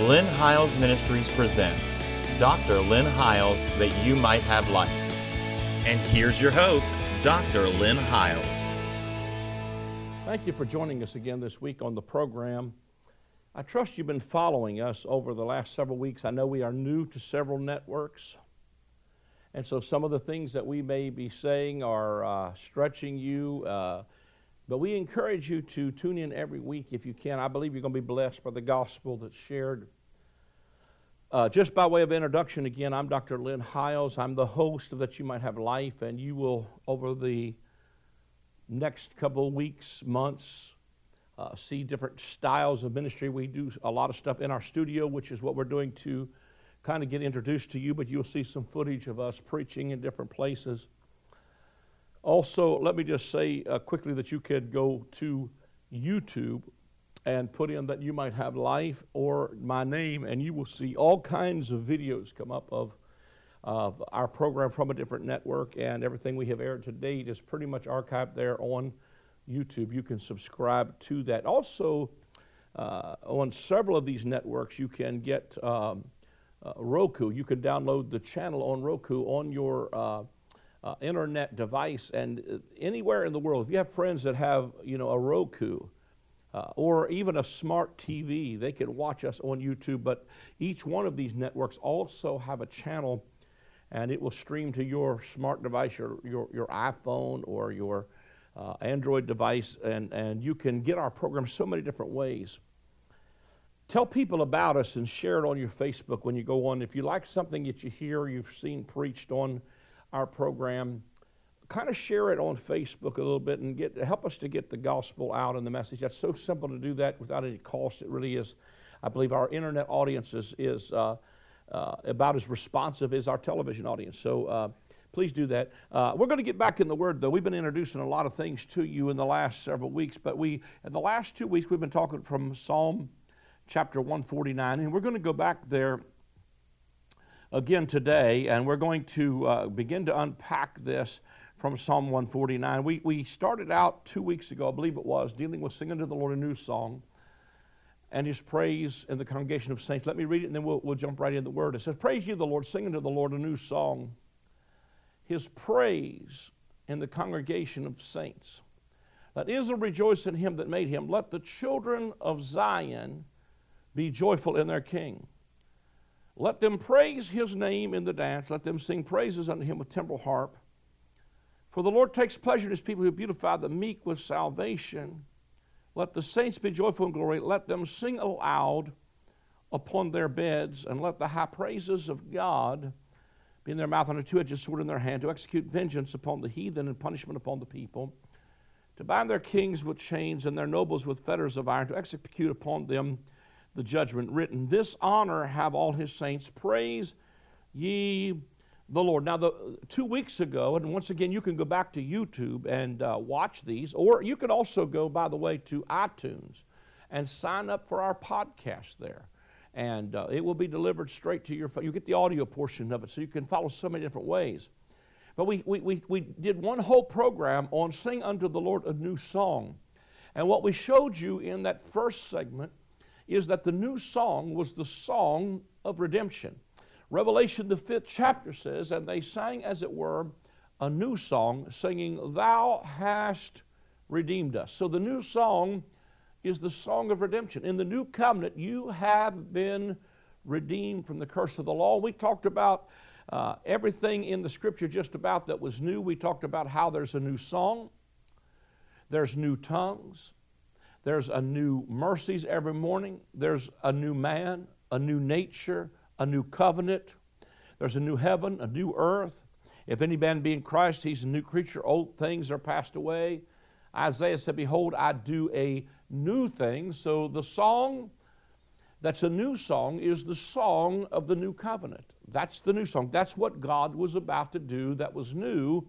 Lynn Hiles Ministries presents Dr. Lynn Hiles That You Might Have Life. And here's your host, Dr. Lynn Hiles. Thank you for joining us again this week on the program. I trust you've been following us over the last several weeks. I know we are new to several networks. And so some of the things that we may be saying are uh, stretching you. Uh, but we encourage you to tune in every week if you can. I believe you're going to be blessed by the gospel that's shared. Uh, just by way of introduction, again, I'm Dr. Lynn Hiles. I'm the host of That You Might Have Life, and you will, over the next couple weeks, months, uh, see different styles of ministry. We do a lot of stuff in our studio, which is what we're doing to kind of get introduced to you, but you'll see some footage of us preaching in different places. Also, let me just say uh, quickly that you could go to YouTube and put in that you might have life or my name, and you will see all kinds of videos come up of, of our program from a different network, and everything we have aired to date is pretty much archived there on YouTube. You can subscribe to that. Also, uh, on several of these networks, you can get um, uh, Roku. You can download the channel on Roku on your uh, internet device, and uh, anywhere in the world, if you have friends that have, you know, a Roku. Uh, or even a smart TV, they can watch us on YouTube. But each one of these networks also have a channel, and it will stream to your smart device, your your, your iPhone or your uh, Android device, and, and you can get our program so many different ways. Tell people about us and share it on your Facebook when you go on. If you like something that you hear, you've seen preached on our program, kind of share it on Facebook a little bit and get help us to get the gospel out and the message. That's so simple to do that without any cost. It really is. I believe our internet audience is, is uh, uh, about as responsive as our television audience. So uh, please do that. Uh, we're going to get back in the Word, though. We've been introducing a lot of things to you in the last several weeks, but we, in the last two weeks, we've been talking from Psalm chapter 149, and we're going to go back there again today, and we're going to uh, begin to unpack this from Psalm 149. We, we started out two weeks ago, I believe it was, dealing with singing to the Lord a new song and his praise in the congregation of saints. Let me read it and then we'll, we'll jump right into the word. It says, Praise you, the Lord, singing to the Lord a new song his praise in the congregation of saints. Let Israel rejoice in him that made him. Let the children of Zion be joyful in their king. Let them praise his name in the dance. Let them sing praises unto him with timbrel harp. For the Lord takes pleasure in his people who beautify the meek with salvation. Let the saints be joyful in glory. Let them sing aloud upon their beds, and let the high praises of God be in their mouth and a two edged sword in their hand, to execute vengeance upon the heathen and punishment upon the people, to bind their kings with chains and their nobles with fetters of iron, to execute upon them the judgment written. This honor have all his saints. Praise ye the Lord. Now, the, two weeks ago, and once again, you can go back to YouTube and uh, watch these, or you could also go, by the way, to iTunes and sign up for our podcast there and uh, it will be delivered straight to your phone. You get the audio portion of it, so you can follow so many different ways. But we, we, we, we did one whole program on Sing Unto the Lord a New Song. And what we showed you in that first segment is that the new song was the song of redemption. Revelation, the fifth chapter says, And they sang, as it were, a new song, singing, Thou hast redeemed us. So the new song is the song of redemption. In the new covenant, you have been redeemed from the curse of the law. We talked about uh, everything in the scripture just about that was new. We talked about how there's a new song, there's new tongues, there's a new mercies every morning, there's a new man, a new nature, a new covenant, there's a new heaven, a new earth. If any man be in Christ, he's a new creature. Old things are passed away. Isaiah said, Behold, I do a new thing. So the song that's a new song is the song of the new covenant. That's the new song. That's what God was about to do that was new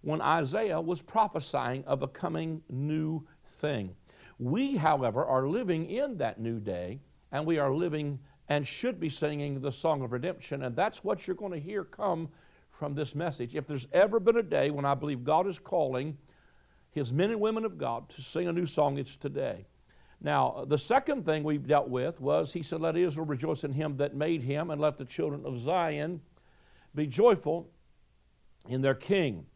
when Isaiah was prophesying of a coming new thing. We, however, are living in that new day, and we are living and should be singing the song of redemption, and that's what you're going to hear come from this message. If there's ever been a day when I believe God is calling his men and women of God to sing a new song, it's today. Now, the second thing we've dealt with was he said, Let Israel rejoice in him that made him, and let the children of Zion be joyful in their king.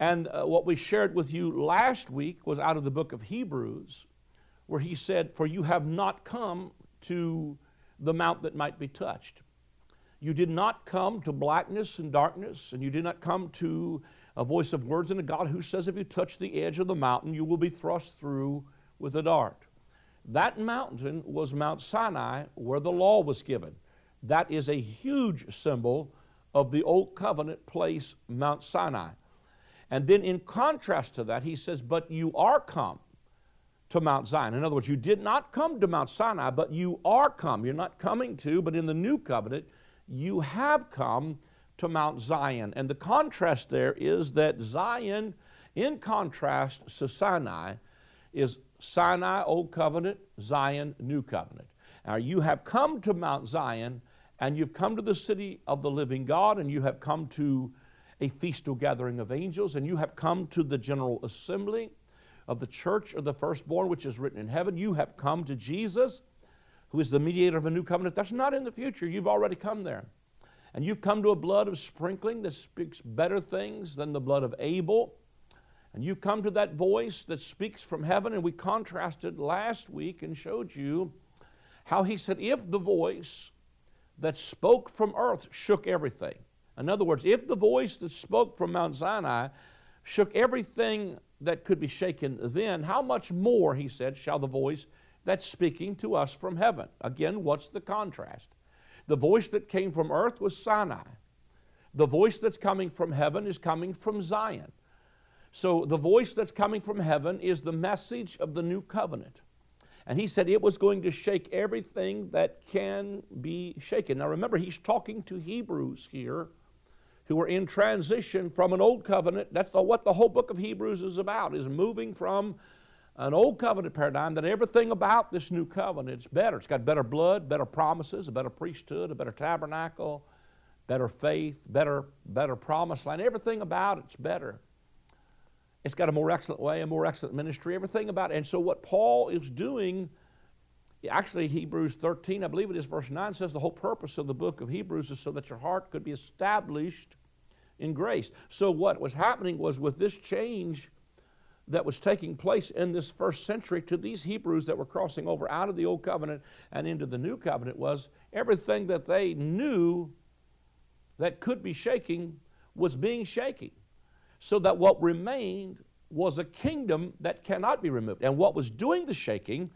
And uh, what we shared with you last week was out of the book of Hebrews, where he said, For you have not come to the mount that might be touched. You did not come to blackness and darkness, and you did not come to a voice of words and a God who says, If you touch the edge of the mountain, you will be thrust through with a dart. That mountain was Mount Sinai, where the law was given. That is a huge symbol of the Old Covenant place, Mount Sinai. And then, in contrast to that, he says, But you are come to Mount Zion. In other words, you did not come to Mount Sinai, but you are come. You're not coming to, but in the new covenant, you have come to Mount Zion. And the contrast there is that Zion, in contrast to Sinai, is Sinai, Old Covenant, Zion, New Covenant. Now, you have come to Mount Zion, and you've come to the city of the living God, and you have come to a feastal gathering of angels, and you have come to the general assembly of the church of the firstborn, which is written in heaven. You have come to Jesus, who is the mediator of a new covenant. That's not in the future. You've already come there. And you've come to a blood of sprinkling that speaks better things than the blood of Abel. And you've come to that voice that speaks from heaven. And we contrasted last week and showed you how he said, if the voice that spoke from earth shook everything, in other words, if the voice that spoke from Mount Sinai shook everything that could be shaken then, how much more, he said, shall the voice that's speaking to us from heaven? Again, what's the contrast? The voice that came from earth was Sinai. The voice that's coming from heaven is coming from Zion. So the voice that's coming from heaven is the message of the new covenant. And he said it was going to shake everything that can be shaken. Now remember, he's talking to Hebrews here who are in transition from an old covenant. That's the, what the whole book of Hebrews is about, is moving from an old covenant paradigm that everything about this new covenant is better. It's got better blood, better promises, a better priesthood, a better tabernacle, better faith, better, better promise line. Everything about it's better. It's got a more excellent way, a more excellent ministry, everything about it. And so what Paul is doing Actually, Hebrews 13, I believe it is verse 9, says the whole purpose of the book of Hebrews is so that your heart could be established in grace. So, what was happening was with this change that was taking place in this first century to these Hebrews that were crossing over out of the old covenant and into the new covenant was everything that they knew that could be shaking was being shaken. So that what remained was a kingdom that cannot be removed. And what was doing the shaking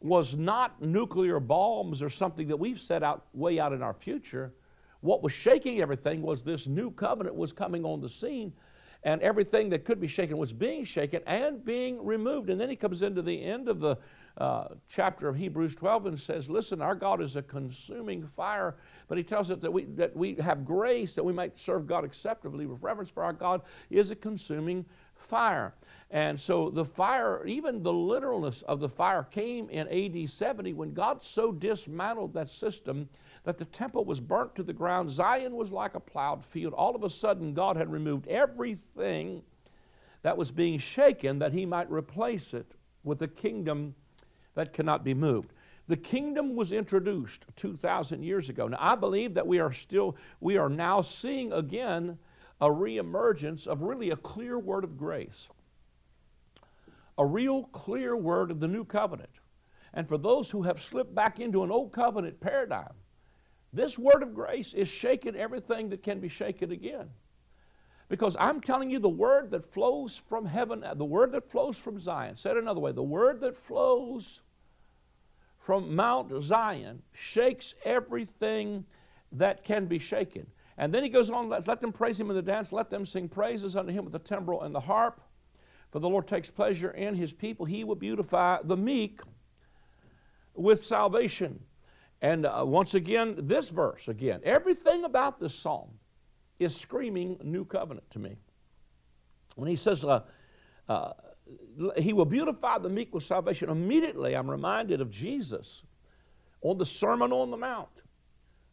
was not nuclear bombs or something that we've set out way out in our future. What was shaking everything was this new covenant was coming on the scene, and everything that could be shaken was being shaken and being removed. And then he comes into the end of the uh, chapter of Hebrews 12 and says, Listen, our God is a consuming fire, but he tells us that we, that we have grace that we might serve God acceptably with reverence, for our God is a consuming fire. And so the fire, even the literalness of the fire, came in AD 70 when God so dismantled that system that the temple was burnt to the ground. Zion was like a plowed field. All of a sudden, God had removed everything that was being shaken that he might replace it with a kingdom that cannot be moved. The kingdom was introduced 2,000 years ago. Now, I believe that we are still, we are now seeing again a reemergence of really a clear word of grace, a real clear word of the new covenant. And for those who have slipped back into an old covenant paradigm, this word of grace is shaking everything that can be shaken again. Because I'm telling you, the word that flows from heaven, the word that flows from Zion, said another way, the word that flows from Mount Zion shakes everything that can be shaken. And then he goes on, let, them praise him in the dance, let them sing praises unto him with the timbrel and the harp. For the Lord takes pleasure in his people. He will beautify the meek with salvation. And uh, once again, this verse again, everything about this psalm is screaming new covenant to me. When he says, uh, uh, He will beautify the meek with salvation, immediately I'm reminded of Jesus on the Sermon on the Mount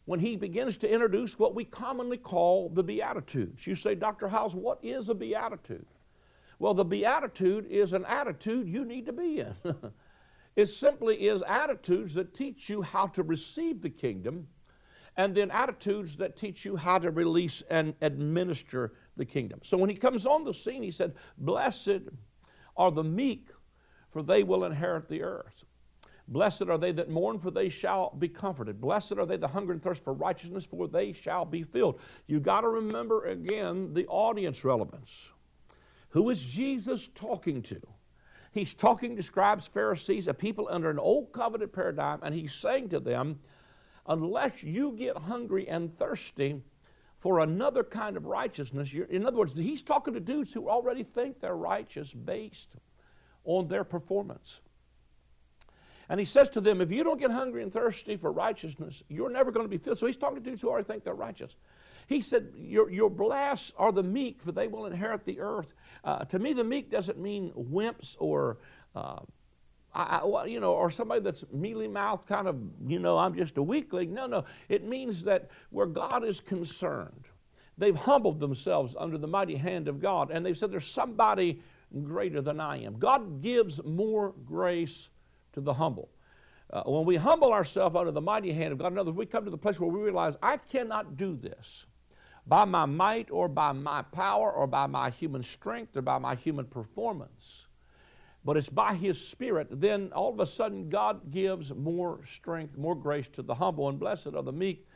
when he begins to introduce what we commonly call the Beatitudes. You say, Dr. Hiles, what is a Beatitude? Well, the Beatitude is an attitude you need to be in. It simply is attitudes that teach you how to receive the kingdom, and then attitudes that teach you how to release and administer the kingdom. So when he comes on the scene, he said, Blessed are the meek, for they will inherit the earth. Blessed are they that mourn, for they shall be comforted. Blessed are they that hunger and thirst for righteousness, for they shall be filled. You got to remember again the audience relevance. Who is Jesus talking to? He's talking to scribes, Pharisees, a people under an old covenant paradigm, and he's saying to them, unless you get hungry and thirsty for another kind of righteousness, in other words, he's talking to dudes who already think they're righteous based on their performance. And he says to them, if you don't get hungry and thirsty for righteousness, you're never going to be filled. So he's talking to dudes who already think they're righteous. He said, Your, your blessed are the meek, for they will inherit the earth. Uh, to me, the meek doesn't mean wimps or, uh, I, I, you know, or somebody that's mealy mouthed, kind of, you know, I'm just a weakling. No, no. It means that where God is concerned, they've humbled themselves under the mighty hand of God, and they've said, There's somebody greater than I am. God gives more grace to the humble. Uh, when we humble ourselves under the mighty hand of God, in other words, we come to the place where we realize, I cannot do this by my might or by my power or by my human strength or by my human performance, but it's by His Spirit, then all of a sudden God gives more strength, more grace to the humble, and blessed are the meek,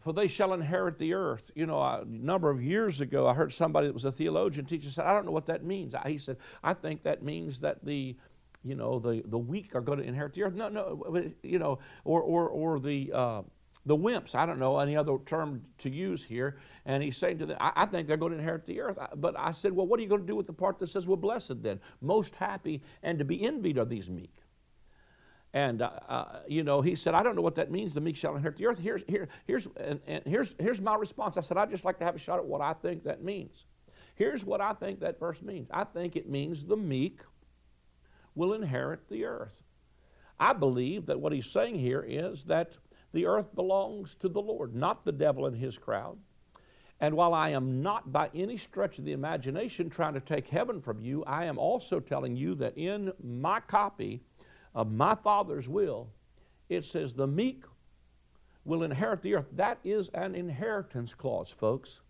for they shall inherit the earth. You know, a number of years ago, I heard somebody that was a theologian teacher said, I don't know what that means. He said, I think that means that the you know the, the weak are going to inherit the earth no no you know or or, or the uh, the wimps, I don't know any other term to use here. And he's saying to them, I, I, think they're going to inherit the earth. But I said, Well, what are you going to do with the part that says, Well, blessed then? Most happy and to be envied are these meek. And, uh, uh, you know, he said, I don't know what that means, the meek shall inherit the earth. Here's, here, here's, and, and here's, here's my response. I said, I'd just like to have a shot at what I think that means. Here's what I think that verse means I think it means the meek will inherit the earth. I believe that what he's saying here is that the earth belongs to the Lord, not the devil and his crowd. And while I am not by any stretch of the imagination trying to take heaven from you, I am also telling you that in my copy of my Father's will, it says, The meek will inherit the earth. That is an inheritance clause, folks.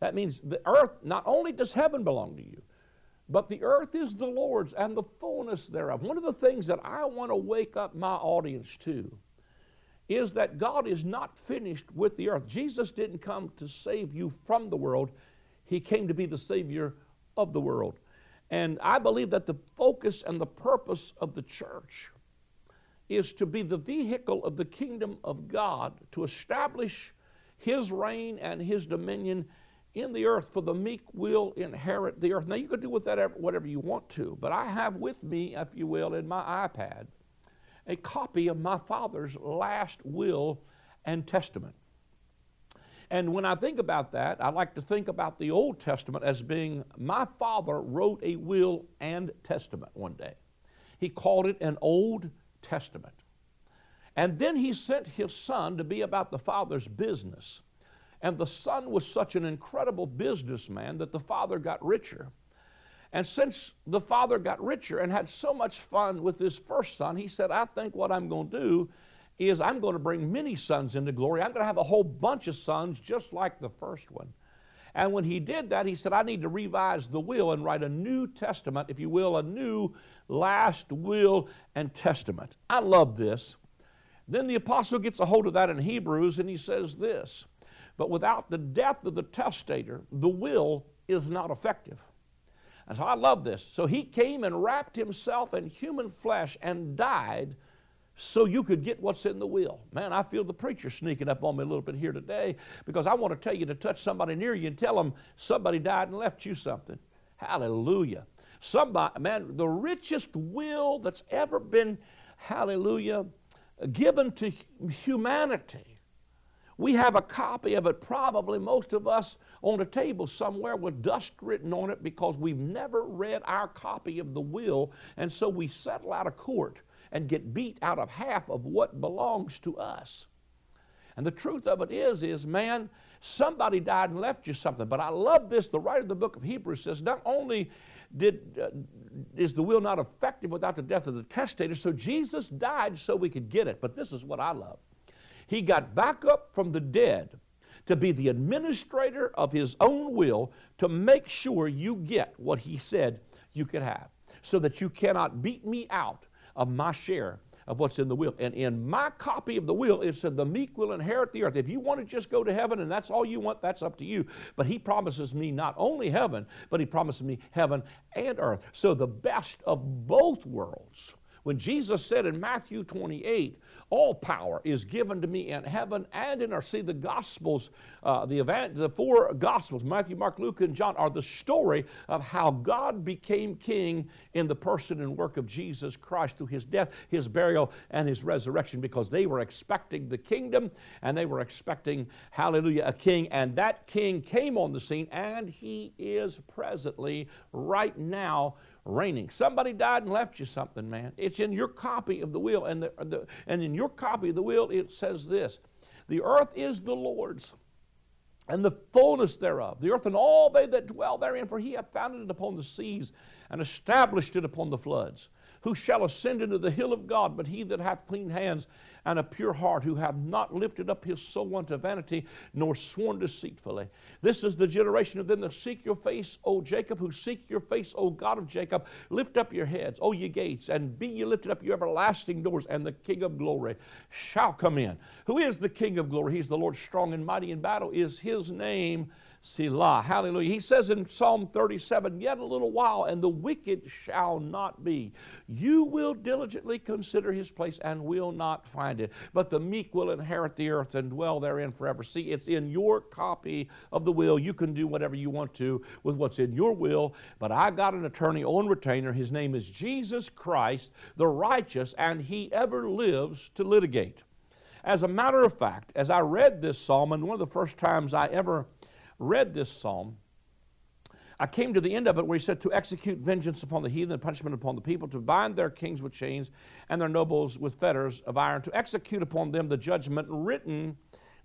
That means the earth, not only does heaven belong to you, but the earth is the Lord's and the fullness thereof. One of the things that I want to wake up my audience to is that God is not finished with the earth. Jesus didn't come to save you from the world, He came to be the Savior of the world. And I believe that the focus and the purpose of the church is to be the vehicle of the kingdom of God to establish His reign and His dominion in the earth, for the meek will inherit the earth. Now, you can do with that whatever you want to, but I have with me, if you will, in my iPad, a copy of my father's last will and testament. And when I think about that, I like to think about the Old Testament as being my father wrote a will and testament one day. He called it an Old Testament. And then he sent his son to be about the father's business. And the son was such an incredible businessman that the father got richer. And since the father got richer and had so much fun with his first son, he said, I think what I'm going to do is I'm going to bring many sons into glory. I'm going to have a whole bunch of sons just like the first one. And when he did that, he said, I need to revise the will and write a new testament, if you will, a new last will and testament. I love this. Then the apostle gets a hold of that in Hebrews and he says this But without the death of the testator, the will is not effective. And so I love this. So he came and wrapped himself in human flesh and died so you could get what's in the will. Man, I feel the preacher sneaking up on me a little bit here today because I want to tell you to touch somebody near you and tell them somebody died and left you something. Hallelujah. Somebody, man, the richest will that's ever been, hallelujah, given to humanity we have a copy of it, probably most of us, on a table somewhere with dust written on it because we've never read our copy of the will, and so we settle out of court and get beat out of half of what belongs to us. And the truth of it is, is man, somebody died and left you something. But I love this. The writer of the book of Hebrews says, not only did, uh, is the will not effective without the death of the testator? So Jesus died so we could get it. But this is what I love. He got back up from the dead to be the administrator of his own will to make sure you get what he said you could have, so that you cannot beat me out of my share of what's in the will. And in my copy of the will, it said, The meek will inherit the earth. If you want to just go to heaven and that's all you want, that's up to you. But he promises me not only heaven, but he promises me heaven and earth. So the best of both worlds. When Jesus said in Matthew 28, all power is given to me in heaven and in earth. See, the Gospels, uh, the, event, the four Gospels, Matthew, Mark, Luke, and John, are the story of how God became king in the person and work of Jesus Christ through his death, his burial, and his resurrection because they were expecting the kingdom and they were expecting, hallelujah, a king. And that king came on the scene and he is presently, right now, reigning. Somebody died and left you something, man. It's in your copy of the will. And, the, the, and in your copy of the will, it says this The earth is the Lord's, and the fullness thereof, the earth and all they that dwell therein, for he hath founded it upon the seas and established it upon the floods. Who shall ascend into the hill of God, but he that hath clean hands and a pure heart, who hath not lifted up his soul unto vanity, nor sworn deceitfully. This is the generation of them that seek your face, O Jacob, who seek your face, O God of Jacob. Lift up your heads, O ye gates, and be ye lifted up, your everlasting doors, and the King of glory shall come in. Who is the King of glory? He's the Lord strong and mighty in battle, is his name. Selah. Hallelujah. He says in Psalm 37, Yet a little while, and the wicked shall not be. You will diligently consider his place and will not find it. But the meek will inherit the earth and dwell therein forever. See, it's in your copy of the will. You can do whatever you want to with what's in your will. But I got an attorney on retainer. His name is Jesus Christ, the righteous, and he ever lives to litigate. As a matter of fact, as I read this psalm, and one of the first times I ever read this psalm, I came to the end of it where he said, To execute vengeance upon the heathen and punishment upon the people, to bind their kings with chains and their nobles with fetters of iron, to execute upon them the judgment written.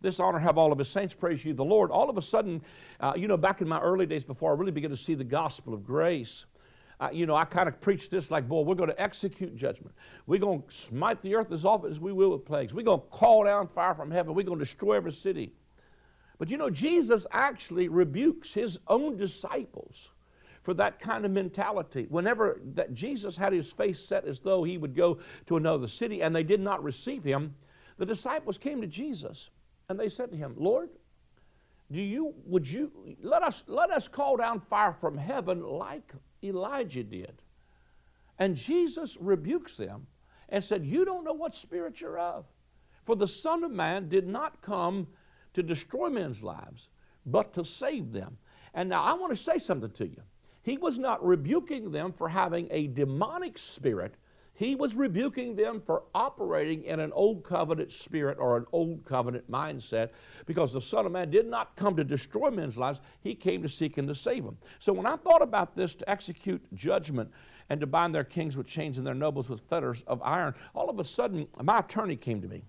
This honor have all of his saints. Praise you, the Lord. All of a sudden, uh, you know, back in my early days before I really began to see the gospel of grace, uh, you know, I kind of preached this like, boy, we're going to execute judgment. We're going to smite the earth as often as we will with plagues. We're going to call down fire from heaven. We're going to destroy every city. But you know, Jesus actually rebukes his own disciples for that kind of mentality. Whenever that Jesus had his face set as though he would go to another city and they did not receive him, the disciples came to Jesus and they said to him, Lord, do you would you let us let us call down fire from heaven like Elijah did? And Jesus rebukes them and said, You don't know what spirit you're of. For the Son of Man did not come to destroy men's lives, but to save them. And now I want to say something to you. He was not rebuking them for having a demonic spirit. He was rebuking them for operating in an old covenant spirit or an old covenant mindset because the Son of Man did not come to destroy men's lives. He came to seek and to save them. So when I thought about this to execute judgment and to bind their kings with chains and their nobles with fetters of iron, all of a sudden my attorney came to me.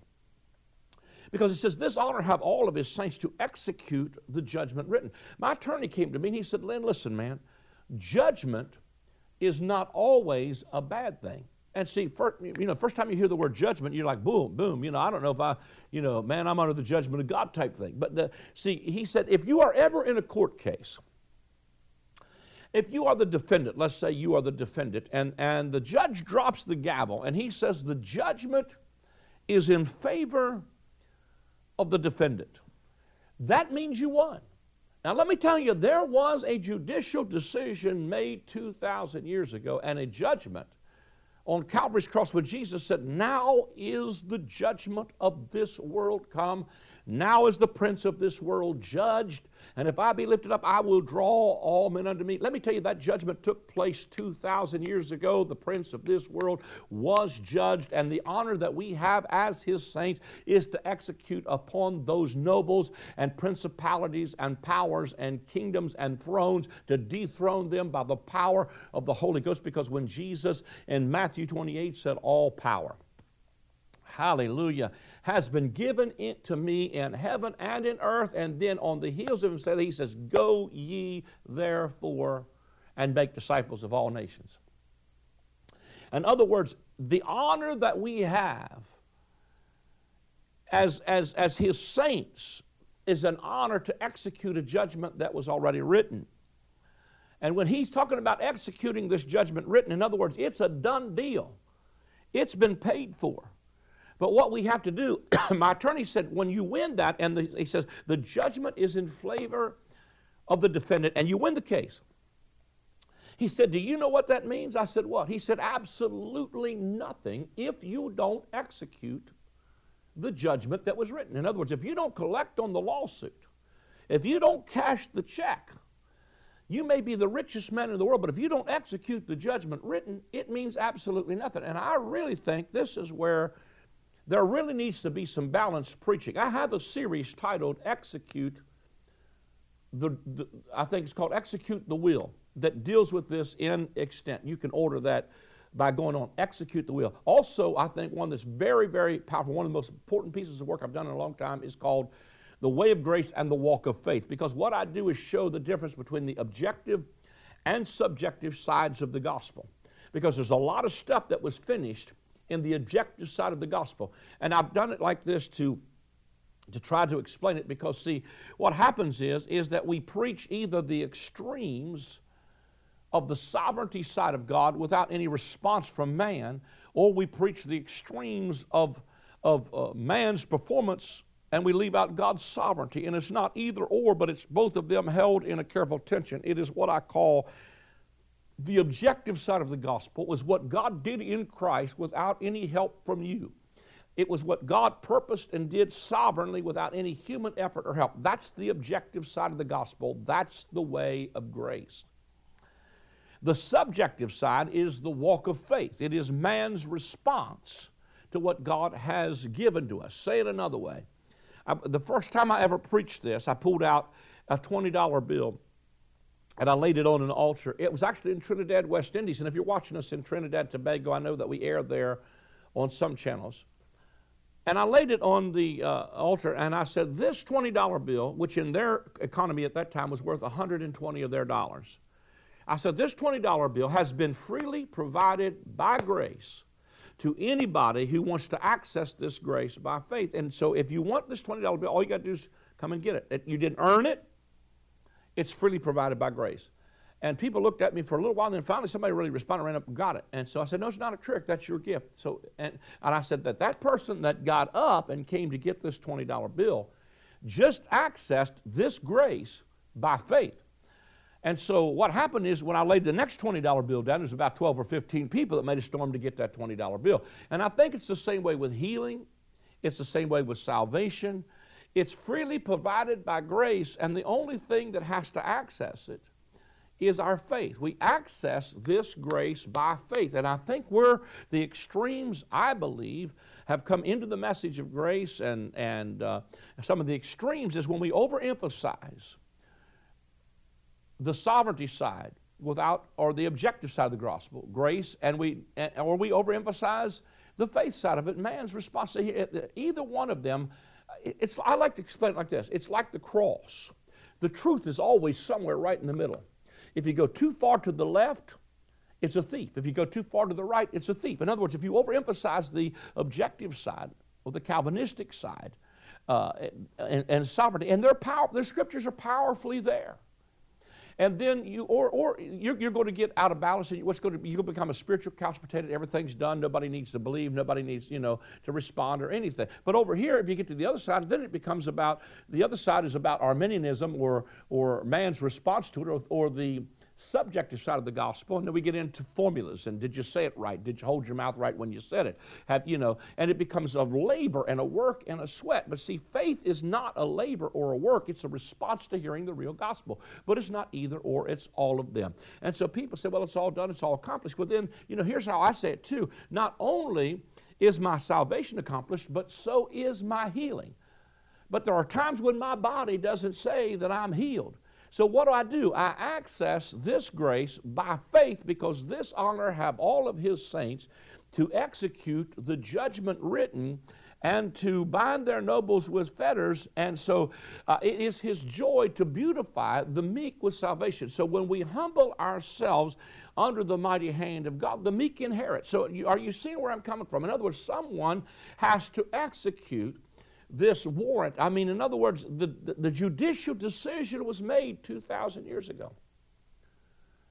Because it says, This honor have all of his saints to execute the judgment written. My attorney came to me and he said, Lynn, listen, man, judgment is not always a bad thing. And see, first, you know, first time you hear the word judgment, you're like, boom, boom. You know, I don't know if I, you know, man, I'm under the judgment of God type thing. But uh, see, he said, if you are ever in a court case, if you are the defendant, let's say you are the defendant, and, and the judge drops the gavel and he says the judgment is in favor of the defendant. That means you won. Now, let me tell you, there was a judicial decision made 2,000 years ago and a judgment on Calvary's cross where Jesus said, Now is the judgment of this world come. Now is the prince of this world judged. And if I be lifted up, I will draw all men unto me. Let me tell you, that judgment took place 2,000 years ago. The prince of this world was judged, and the honor that we have as his saints is to execute upon those nobles and principalities and powers and kingdoms and thrones to dethrone them by the power of the Holy Ghost. Because when Jesus in Matthew 28 said, All power, hallelujah, has been given to me in heaven and in earth. And then on the heels of him, he says, Go ye therefore and make disciples of all nations. In other words, the honor that we have as, as, as his saints is an honor to execute a judgment that was already written. And when he's talking about executing this judgment written, in other words, it's a done deal. It's been paid for. But what we have to do, my attorney said, when you win that, and the, he says, the judgment is in favor of the defendant, and you win the case. He said, Do you know what that means? I said, What? He said, Absolutely nothing if you don't execute the judgment that was written. In other words, if you don't collect on the lawsuit, if you don't cash the check, you may be the richest man in the world, but if you don't execute the judgment written, it means absolutely nothing. And I really think this is where there really needs to be some balanced preaching. I have a series titled Execute the, the, I think it's called Execute the Will that deals with this in extent. You can order that by going on Execute the Will. Also, I think one that's very, very powerful, one of the most important pieces of work I've done in a long time is called The Way of Grace and the Walk of Faith. Because what I do is show the difference between the objective and subjective sides of the gospel. Because there's a lot of stuff that was finished in the objective side of the gospel. And I've done it like this to to try to explain it because see what happens is is that we preach either the extremes of the sovereignty side of God without any response from man, or we preach the extremes of, of uh, man's performance and we leave out God's sovereignty. And it's not either or, but it's both of them held in a careful tension. It is what I call the objective side of the gospel was what God did in Christ without any help from you. It was what God purposed and did sovereignly without any human effort or help. That's the objective side of the gospel. That's the way of grace. The subjective side is the walk of faith, it is man's response to what God has given to us. Say it another way. I, the first time I ever preached this, I pulled out a $20 bill and I laid it on an altar. It was actually in Trinidad, West Indies. And if you're watching us in Trinidad, Tobago, I know that we air there on some channels. And I laid it on the uh, altar and I said, This $20 bill, which in their economy at that time was worth 120 of their dollars, I said, this $20 bill has been freely provided by grace to anybody who wants to access this grace by faith. And so if you want this $20 bill, all you got to do is come and get it. You didn't earn it, it's freely provided by grace. And people looked at me for a little while, and then finally somebody really responded, ran up and got it. And so I said, No, it's not a trick. That's your gift. So, and, and I said that that person that got up and came to get this $20 bill just accessed this grace by faith. And so what happened is when I laid the next $20 bill down, there's about 12 or 15 people that made a storm to get that $20 bill. And I think it's the same way with healing, it's the same way with salvation. It's freely provided by grace, and the only thing that has to access it is our faith. We access this grace by faith. And I think where the extremes, I believe, have come into the message of grace and, and uh, some of the extremes is when we overemphasize the sovereignty side without or the objective side of the gospel grace and we or we overemphasize the faith side of it man's responsibility either one of them it's i like to explain it like this. It's like the cross. The truth is always somewhere right in the middle. If you go too far to the left it's a thief. If you go too far to the right it's a thief. In other words if you overemphasize the objective side or the calvinistic side uh, and, and sovereignty and their power their scriptures are powerfully there and then you or or you're, you're going to get out of balance and what's going to be you'll become a spiritual couch potato. Everything's done. Nobody needs to believe. Nobody needs you know to respond or anything. But over here if you get to the other side then it becomes about the other side is about arminianism or or man's response to it or, or the subjective side of the gospel, and then we get into formulas and did you say it right? Did you hold your mouth right when you said it? Have you know? And it becomes a labor and a work and a sweat. But see, faith is not a labor or a work; it's a response to hearing the real gospel. But it's not either or; it's all of them. And so people say, "Well, it's all done; it's all accomplished." But then, you know, here's how I say it too: Not only is my salvation accomplished, but so is my healing. But there are times when my body doesn't say that I'm healed. So what do I do? I access this grace by faith because this honor have all of his saints to execute the judgment written and to bind their nobles with fetters. And so uh, it is his joy to beautify the meek with salvation. So when we humble ourselves under the mighty hand of God, the meek inherit. So you, are you seeing where I'm coming from? In other words, someone has to execute this warrant. I mean, in other words, the, the, the judicial decision was made 2,000 years ago.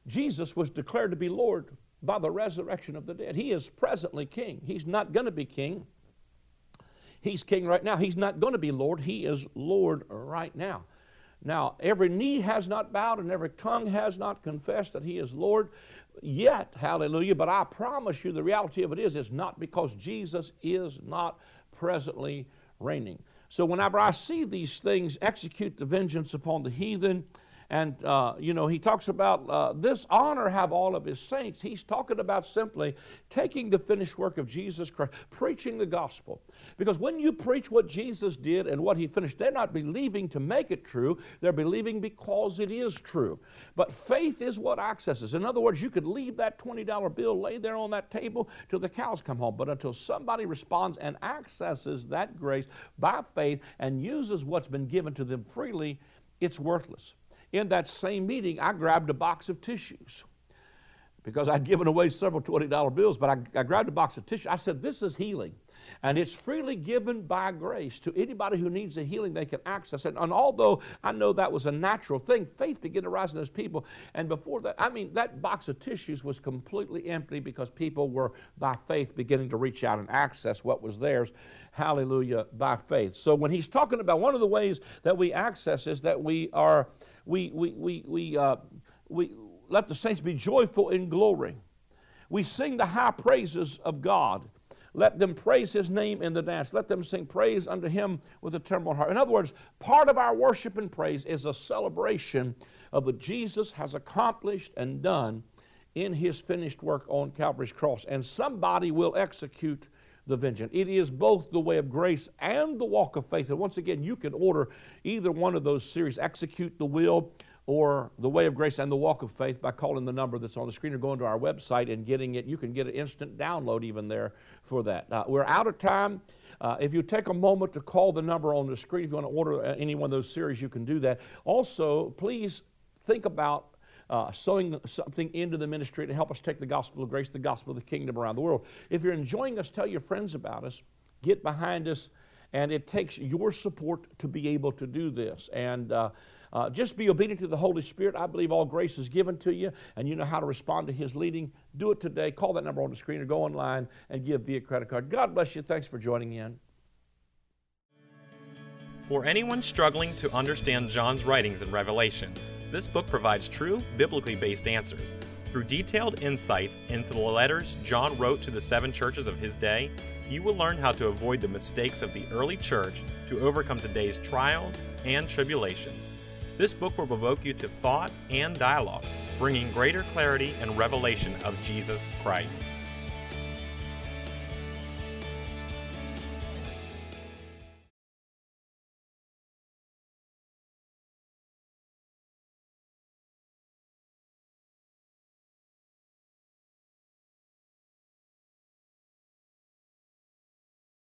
Jesus was declared to be Lord by the resurrection of the dead. He is presently king. He's not going to be king He's king right now. He's not going to be Lord. He is Lord right now. Now, every knee has not bowed and every tongue has not confessed that He is Lord yet. Hallelujah. But I promise you, the reality of it is, it's not because Jesus is not presently reigning. So, whenever I see these things execute the vengeance upon the heathen, and, uh, you know, he talks about uh, this honor have all of his saints. He's talking about simply taking the finished work of Jesus Christ, preaching the gospel. Because when you preach what Jesus did and what he finished, they're not believing to make it true, they're believing because it is true. But faith is what accesses. In other words, you could leave that $20 bill lay there on that table till the cows come home. But until somebody responds and accesses that grace by faith and uses what's been given to them freely, it's worthless in that same meeting, I grabbed a box of tissues because I'd given away several $20 bills, but I, I grabbed a box of tissues. I said, This is healing. And it's freely given by grace to anybody who needs a healing, they can access it. And although I know that was a natural thing, faith began to rise in those people. And before that, I mean, that box of tissues was completely empty because people were, by faith, beginning to reach out and access what was theirs. Hallelujah, by faith. So when he's talking about one of the ways that we access is that we are we, we, we, we, uh, we let the saints be joyful in glory. We sing the high praises of God. Let them praise his name in the dance. Let them sing praise unto him with a trembling heart. In other words, part of our worship and praise is a celebration of what Jesus has accomplished and done in his finished work on Calvary's cross. And somebody will execute the vengeance. It is both the way of grace and the walk of faith. And once again, you can order either one of those series, Execute the Will or The Way of Grace and the Walk of Faith by calling the number that's on the screen or going to our website and getting it. You can get an instant download even there for that. Uh, we're out of time. Uh, if you take a moment to call the number on the screen, if you want to order any one of those series, you can do that. Also, please think about uh, sowing something into the ministry to help us take the gospel of grace, the gospel of the kingdom around the world. If you're enjoying us, tell your friends about us, get behind us, and it takes your support to be able to do this. And uh, uh, just be obedient to the Holy Spirit. I believe all grace is given to you, and you know how to respond to His leading. Do it today. Call that number on the screen or go online and give via credit card. God bless you. Thanks for joining in. For anyone struggling to understand John's writings in Revelation, this book provides true, biblically based answers. Through detailed insights into the letters John wrote to the seven churches of his day, you will learn how to avoid the mistakes of the early church to overcome today's trials and tribulations. This book will provoke you to thought and dialogue, bringing greater clarity and revelation of Jesus Christ.